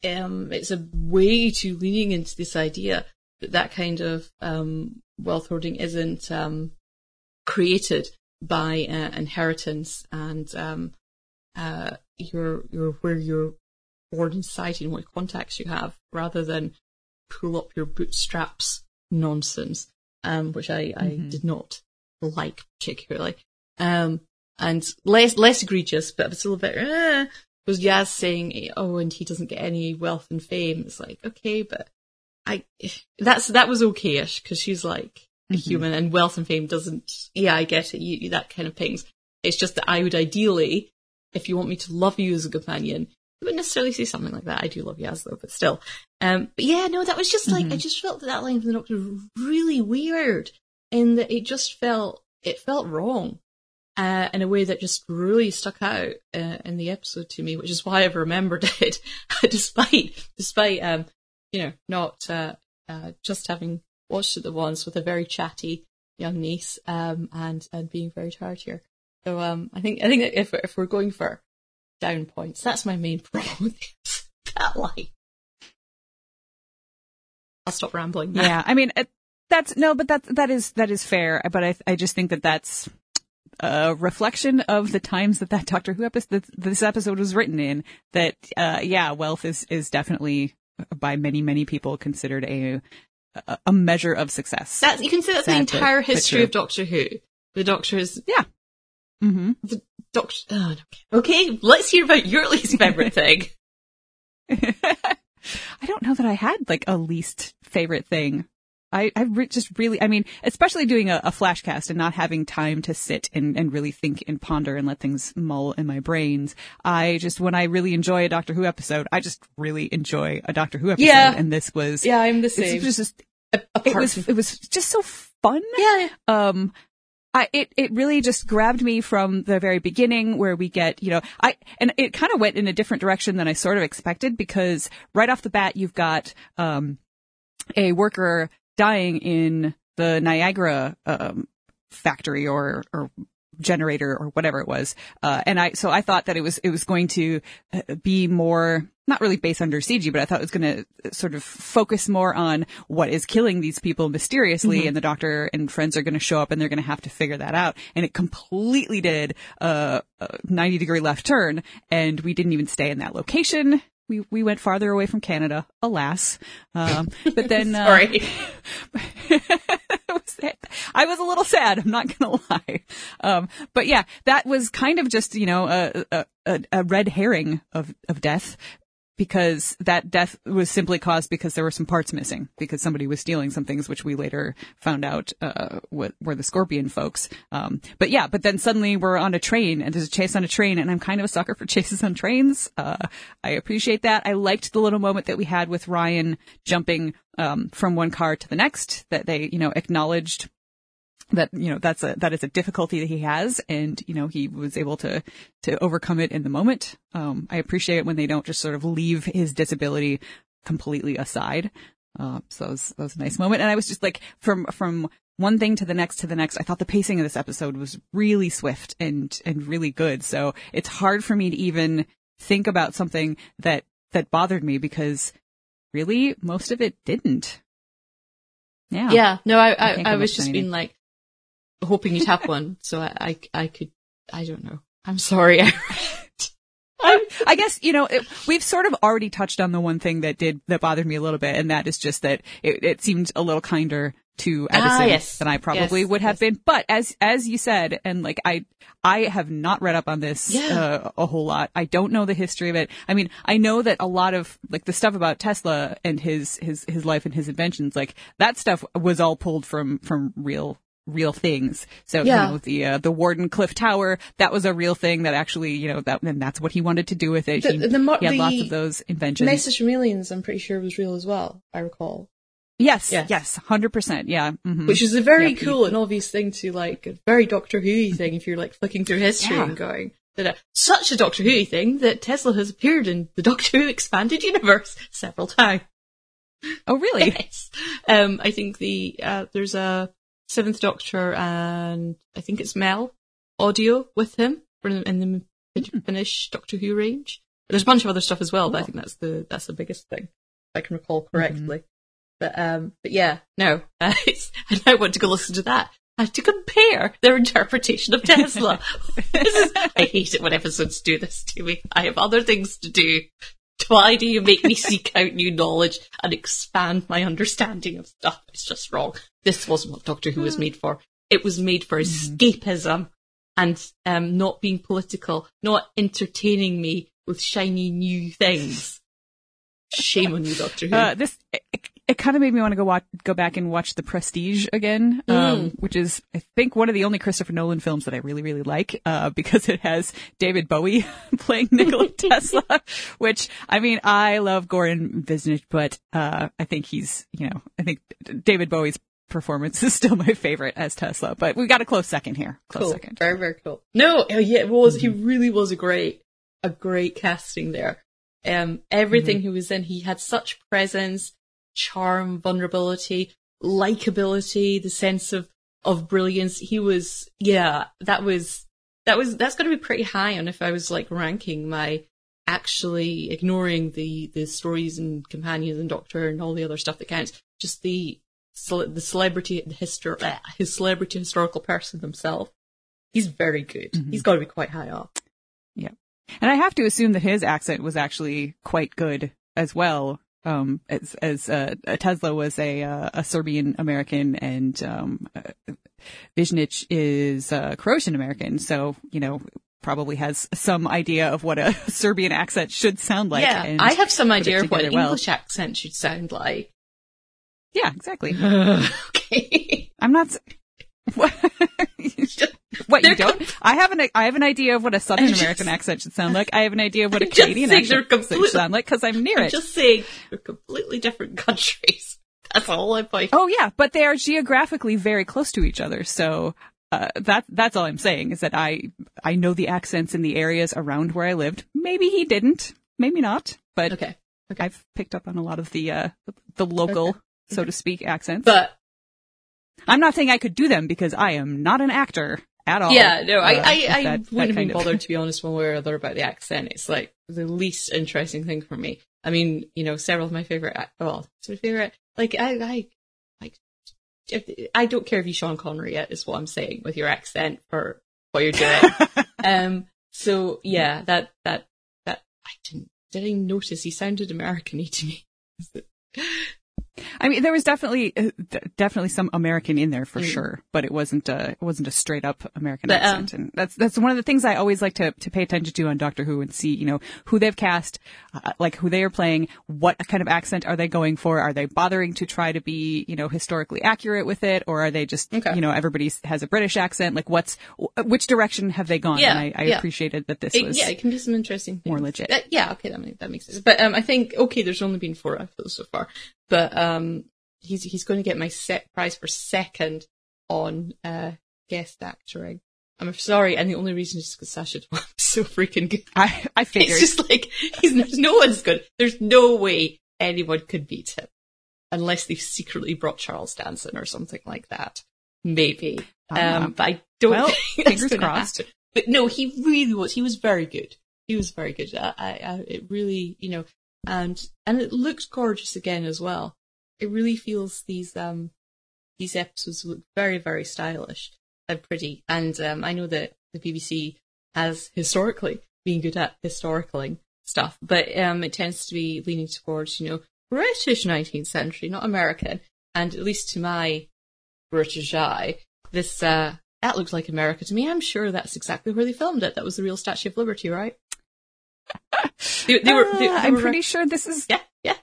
um, it's a way too leaning into this idea that that kind of um, wealth hoarding isn't um, created by uh, inheritance and um, uh, your your where you're born in society and what contacts you have, rather than pull up your bootstraps nonsense, um, which I, I Mhm. did not like particularly. Um, and less less egregious, but it's a little bit. Uh, was Yaz saying, "Oh, and he doesn't get any wealth and fame." It's like, okay, but I that's that was okayish because she's like a Mhm. human, and wealth and fame doesn't. Yeah, I get it. You, you that kind of pings. It's just that I would ideally, if you want me to love you as a companion, I wouldn't necessarily say something like that. I do love Yaz though, but still. Um, but yeah, no, that was just like I Mhm. just felt that that line from the Doctor was really weird, in that it just felt it felt wrong uh, in a way that just really stuck out uh, in the episode to me, which is why I've remembered it, despite despite um, you know not uh, uh, just having watched it the once with a very chatty young niece um, and and being very tired here. So um, I think I think that if if we're going for down points, that's my main problem with that line. I'll stop rambling. now. Yeah, I mean that's no, but that that is that is fair. But I I just think that that's a reflection of the times that that Doctor Who episode this episode was written in. That uh, yeah, wealth is is definitely by many many people considered a a- measure of success. That's you can say that's the Sad, but- entire but history true. of Doctor Who. The Doctor is yeah. hmm the Doctor. Oh, okay. okay, let's hear about your least favorite thing. I don't know that I had like a least favorite thing. I, I re- just really, I mean, especially doing a, a flashcast and not having time to sit and, and really think and ponder and let things mull in my brains. I just, when I really enjoy a Doctor Who episode, I just really enjoy a Doctor Who episode. Yeah. And this was, Yeah, I'm the same. was just, it was, it was just so fun yeah, um I, it, it really just grabbed me from the very beginning where we get, you know, I, and it kind of went in a different direction than I sort of expected because right off the bat, you've got, um, a worker dying in the Niagara, um, factory or, or generator or whatever it was. Uh, and I, so I thought that it was, it was going to uh, be more, not really based under CG, but I thought it was going to sort of focus more on what is killing these people mysteriously. And the doctor and friends are going to show up and they're going to have to figure that out. And it completely did uh, a 90 degree left turn. And we didn't even stay in that location. We, we went farther away from Canada, alas. Um, but then, uh, sorry. it I was a little sad. I'm not gonna lie. Um, but yeah, that was kind of just you know a a, a, a red herring of of death because that death was simply caused because there were some parts missing because somebody was stealing some things which we later found out uh were, the scorpion folks. Um but yeah but then suddenly we're on a train and there's a chase on a train and i'm kind of a sucker for chases on trains. Uh i appreciate that. I liked the little moment that we had with ryan jumping um from one car to the next that they you know acknowledged that you know that's a that is a difficulty that he has and you know he was able to to overcome it in the moment. Um i appreciate it when they don't just sort of leave his disability completely aside. Uh so that was, that was a nice moment. And i was just like from from one thing to the next to the next i thought the pacing of this episode was really swift and and really good. So it's hard for me to even think about something that that bothered me because really most of it didn't. Yeah. Yeah, no, I, I I, I, was just being like hoping you'd have one, so I, I, I could, I don't know. I'm sorry. I, I guess you know it, we've sort of already touched on the one thing that did that bothered me a little bit, and that is just that it, it seemed a little kinder to Ah, Edison yes. than I probably Yes, would have yes. been. But as as you said, and like I I have not read up on this Yeah. uh, a whole lot. I don't know the history of it. I mean, I know that a lot of like the stuff about Tesla and his his his life and his inventions, like that stuff was all pulled from from real real things. So Yeah. you know the uh, the Wardenclyffe Tower that was a real thing that actually you know that and that's what he wanted to do with it. The- he, the mo- he had lots of those inventions. Message from Aliens, I'm pretty sure was real as well. I recall, yes, Yes. yes, hundred percent. Yeah, mhm. which is a very Yep, cool and obvious thing to like, a very Doctor Who thing. If you're like flicking through history Yeah. and going that uh, such a Doctor Who thing that Tesla has appeared in the Doctor Who expanded universe several times. oh really? Yes. Um, I think the uh, there's a Seventh Doctor and I think it's Mel audio with him in in the Hmm. Finish Doctor Who range. There's a bunch of other stuff as well, but I think that's the that's the biggest thing, if I can recall correctly. But um, but yeah, no, uh, it's, I now want to go listen to that. I have to compare their interpretation of Tesla. this is, I hate it when episodes do this to me. I have other things to do. Why do you make me seek out new knowledge and expand my understanding of stuff? It's just wrong. This wasn't what Doctor Who was made for. It was made for escapism and um, not being political, not entertaining me with shiny new things. Shame on you, Doctor Who. Uh, this it, it kind of made me want to go watch, go back and watch The Prestige again, um, which is I think one of the only Christopher Nolan films that I really really like uh, because it has David Bowie playing Nikola Tesla, which I mean I love Goran Višnjić, but uh, I think he's you know I think David Bowie's performance is still my favorite as Tesla, but we got a close second here, close cool. second. Very, very cool. No, oh, yeah, it was. He really was a great, a great casting there. Um, everything he was in, he had such presence, charm, vulnerability, likability, the sense of, of brilliance. He was, yeah, that was, that was, that's going to be pretty high on if I was like ranking my actually ignoring the, the stories and companions and doctor and all the other stuff that counts. Just the, the celebrity, the histor- uh, his celebrity historical person himself. He's very good. He's got to be quite high up. And I have to assume that his accent was actually quite good as well. Um, as, as, uh, Tesla was a, uh, a Serbian American and, um, uh, is, uh, Croatian American. So, you know, probably has some idea of what a Serbian accent should sound like. yeah, and I have some idea of what an well. English accent should sound like. Yeah, exactly. okay. I'm not, what, what you don't? I have an, I have an idea of what a Southern just- American accent should sound like. I have an idea of what a Canadian accent should sound like because I'm near I'm it. just saying, they're completely different countries. That's all I'm point. Oh yeah, but they are geographically very close to each other. So uh, that that's all I'm saying is that I I know the accents in the areas around where I lived. Maybe he didn't, maybe not, but Okay. I've picked up on a lot of the uh, the local, Okay. so to speak, accents. But I'm not saying I could do them because I am not an actor at all. yeah, no, I, uh, I, I that- that wouldn't have been kind of- bothered to be honest one way or other about the accent. It's like the least interesting thing for me. I mean, you know, several of my favorite, well, my favorite, like, I, I, like, I don't care if you Sean Connery yet, is what I'm saying with your accent for what you're doing. um, so yeah, that, that, that, I didn't, didn't notice he sounded American-y to me. I mean, there was definitely uh, definitely some American in there for Mm. sure, but it wasn't a it wasn't a straight up American But, um, accent, and that's that's one of the things I always like to to pay attention to on Doctor Who and see you know who they've cast, uh, like who they are playing, what kind of accent are they going for? Are they bothering to try to be you know historically accurate with it, or are they just Okay. you know everybody has a British accent? Like what's wh- which direction have they gone? Yeah, and I, I yeah. appreciated that this It- was yeah, it can be some interesting things. more legit. Uh, yeah, okay, that makes, that makes sense. But um, I think okay, there's only been four episodes so far, but um, he's he's going to get my set prize for second on uh guest acting. I'm sorry, and the only reason is because Sacha Dhawan is so freaking good. I I figured It's just like he's there's no one's good. There's no way anyone could beat him unless they've secretly brought Charles Danson or something like that. Maybe. Um, but I don't well, think fingers crossed. happen. But no, he really was. He was very good. He was very good. I, I, I, it really, you know, and and it looked gorgeous again as well. It really feels these um these episodes look very very stylish and pretty. And um, I know that the BBC has historically been good at historicaling stuff, but um, it tends to be leaning towards you know British 19th century, not American. And at least to my British eye, this uh, that looks like America to me. I'm sure that's exactly where they filmed it. That was the real Statue of Liberty, right? They, they were. They, Uh, I'm were- pretty sure this is. Yeah, yeah,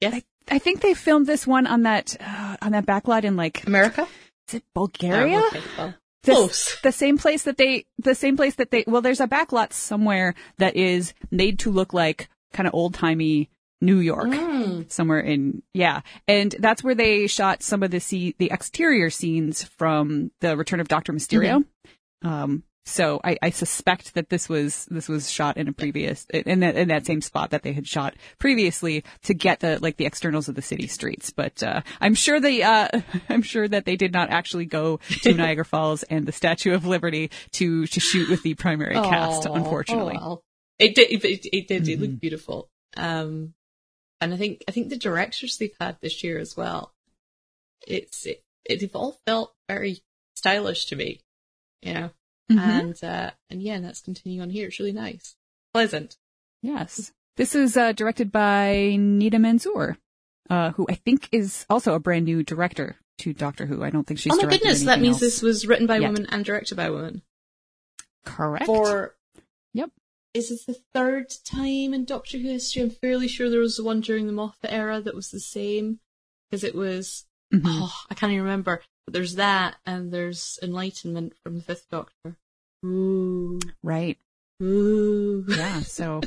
yes. I think they filmed this one on that uh, on that backlot in like America, is it Bulgaria? Oh, okay, well, The- close. The same place that they, the same place that they, well, there's a backlot somewhere that is made to look like kind of old timey New York. Mm. Somewhere in, yeah. And that's where they shot some of the see, the exterior scenes from the Return of Dr. Mysterio. Mm-hmm. Um, so I, I suspect that this was, this was shot in a previous, in that, in that same spot that they had shot previously to get the, like the externals of the city streets. But, uh, I'm sure they, uh, I'm sure that they did not actually go to Niagara Falls and the Statue of Liberty to, to shoot with the primary cast, unfortunately. oh well. It did. It, it, it did. It Mhm. looked beautiful. Um, and I think I think the directors they've had this year as well. It's it, it they've all felt very stylish to me, you know. Mhm. And uh, and yeah, and that's continuing on here. It's really nice, pleasant. Yes. This is uh, directed by Nida Manzoor, uh, who I think is also a brand new director to Doctor Who. I don't think she's oh my goodness, that means this was written by a yet. woman and directed by a woman. correct. For Yep. is this the third time in Doctor Who history? I'm fairly sure there was one during the Moffat era that was the same because it was Mhm. oh I can't even remember. But there's that and there's Enlightenment from the Fifth Doctor. Ooh, Right. ooh. Yeah. So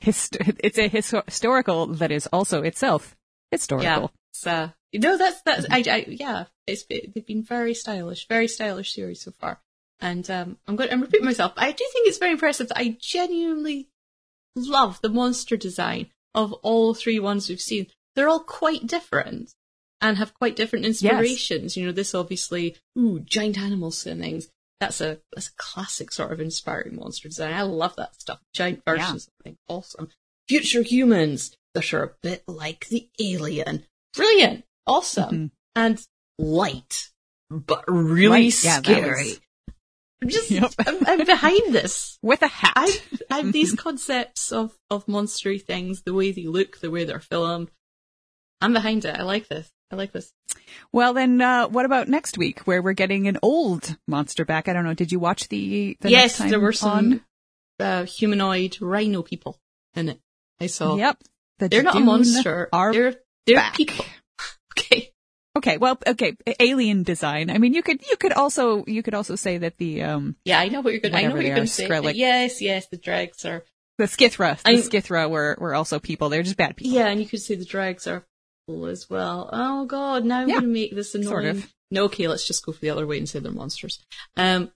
hist- it's a histo- historical that is also itself historical. Yeah. So uh, no, that's that's I, I yeah. It's they've been very stylish, very stylish series so far. And um, I'm going. To I'm repeating myself. I do think it's very impressive that I genuinely love the monster design of all three ones we've seen. They're all quite different and have quite different inspirations. You know, this obviously, ooh, giant animals and things. That's a that's a classic sort of inspiring monster design. I love that stuff. Giant Yeah. versions of things, awesome. Future humans that are a bit like the alien. Brilliant, awesome, Mhm. and light, but really Light, scary. was- I'm just, Yep. I'm, I'm behind this. With a hat. I I have these concepts of of monstery things, the way they look, the way they're filmed. I'm behind it. I like this. I like this. Well, then, uh, what about next week, where we're getting an old monster back? I don't know. Did you watch the? the yes, there were some uh, humanoid rhino people in it. I saw. Yep. The They're not a monster. Are they're they're back. people. Okay. Okay, well, okay, alien design. I mean, you could you could also you could also say that the um Yeah, I know what you're going. to I know what you're going to say. Yes, yes, the drags are. the Skithra, the I'm- Skithra were were also people. They're just bad people. Yeah, and you could say the drags are as well. Oh God, now I'm Yeah, going to make this annoying. sort of. No, okay, let's just go for the other way and say they're monsters. Um,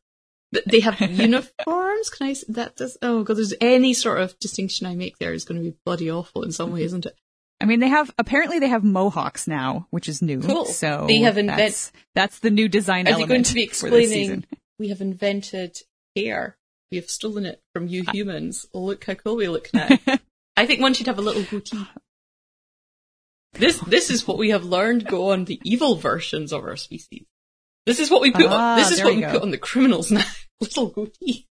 but they have uniforms. Can I? That does. Oh God, there's any sort of distinction I make there is going to be bloody awful in some way, isn't it? I mean, they have apparently they have mohawks now, which is new. Cool. So They have invent- that's, that's the new design Are they going to be explaining? We have invented hair. We have stolen it from you humans. Oh, look how cool we look now. I think one should have a little goatee. This this is what we have learned go on the evil versions of our species. This is what we put Ah, on this is what we go. put on the criminals now. little goatee.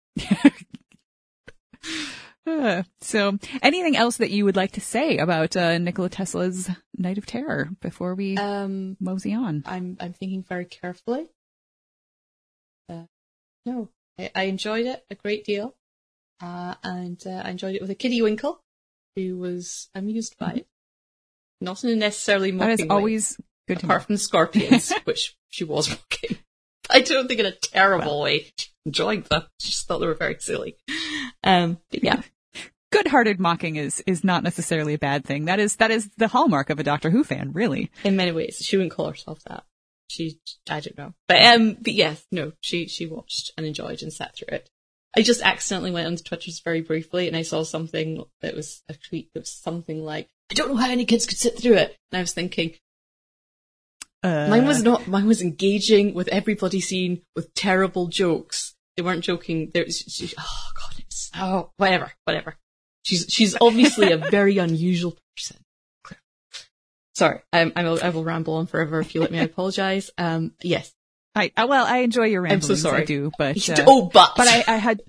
Uh, so, anything else that you would like to say about uh, Nikola Tesla's Night of Terror before we Um mosey on? I'm I'm thinking very carefully. Uh, no, I, I enjoyed it a great deal, uh, and uh, I enjoyed it with a kiddie Winkle, who was amused by it, not in a necessarily Mm-hmm. That mocking way, always good to know. apart from the scorpions, which she was mocking. I don't think in a terrible way. She enjoyed them. She just thought they were very silly. Um, yeah, Good-hearted mocking is is not necessarily a bad thing. That is that is the hallmark of a Doctor Who fan, really. in many ways, she wouldn't call herself that. She, I don't know, but um, but yes, no, she she watched and enjoyed and sat through it. I just accidentally went onto Twitter's very briefly, and I saw something that was a tweet that was something like, "I don't know how any kids could sit through it," and I was thinking, Uh, mine was not, mine was engaging with every bloody scene with terrible jokes. They weren't joking. There was, she, oh god, it's oh whatever, whatever. She's she's obviously a very unusual person. Sorry, I'm, I'm, I will ramble on forever if you let me. I apologize. Um, yes, I, uh, well, I enjoy your ramblings. I'm so sorry. I do, but uh, oh, but but I, I had.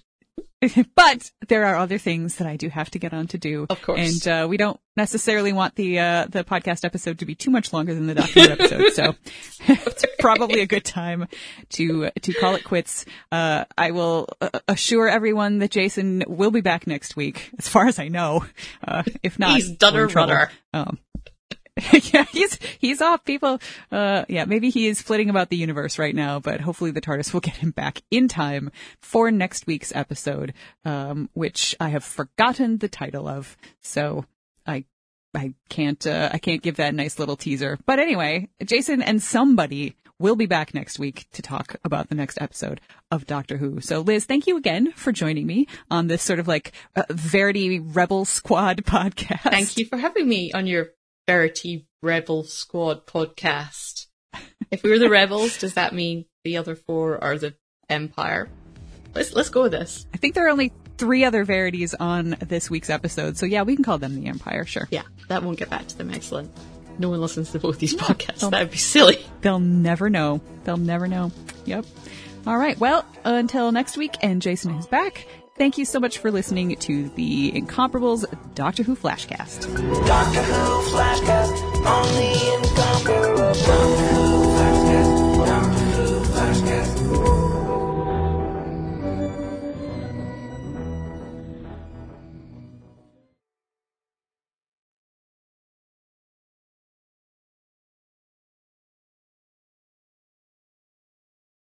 but there are other things that I do have to get on to do. Of course. And uh, we don't necessarily want the uh, the podcast episode to be too much longer than the document episode. So it's probably a good time to to call it quits. Uh, I will uh, assure everyone that Jason will be back next week, as far as I know. Uh, if not, He's done a runner. Um, yeah, he's he's off. People, uh, yeah, maybe he is flitting about the universe right now, but hopefully the TARDIS will get him back in time for next week's episode, um, which I have forgotten the title of. So I I can't uh, I can't give that nice little teaser. But anyway, Jason and somebody will be back next week to talk about the next episode of Doctor Who. So Liz, thank you again for joining me on this sort of like uh, Verity Rebel Squad podcast. Thank you for having me on your Verity Rebel Squad podcast. If we were the rebels, does that mean the other four are the Empire? Let's let's go with this. I think there are only three other verities on this week's episode. So yeah, we can call them the Empire, sure. Yeah, that won't get back to them. Excellent. No one listens to both these podcasts. That would be silly. They'll never know. They'll never know. Yep. All right. Well, until next week, and Jason is back. Thank you so much for listening to the Incomparables Doctor Who Flashcast. Doctor Who Flashcast on the Incomparable. Doctor Who Flashcast. Doctor Who Flashcast.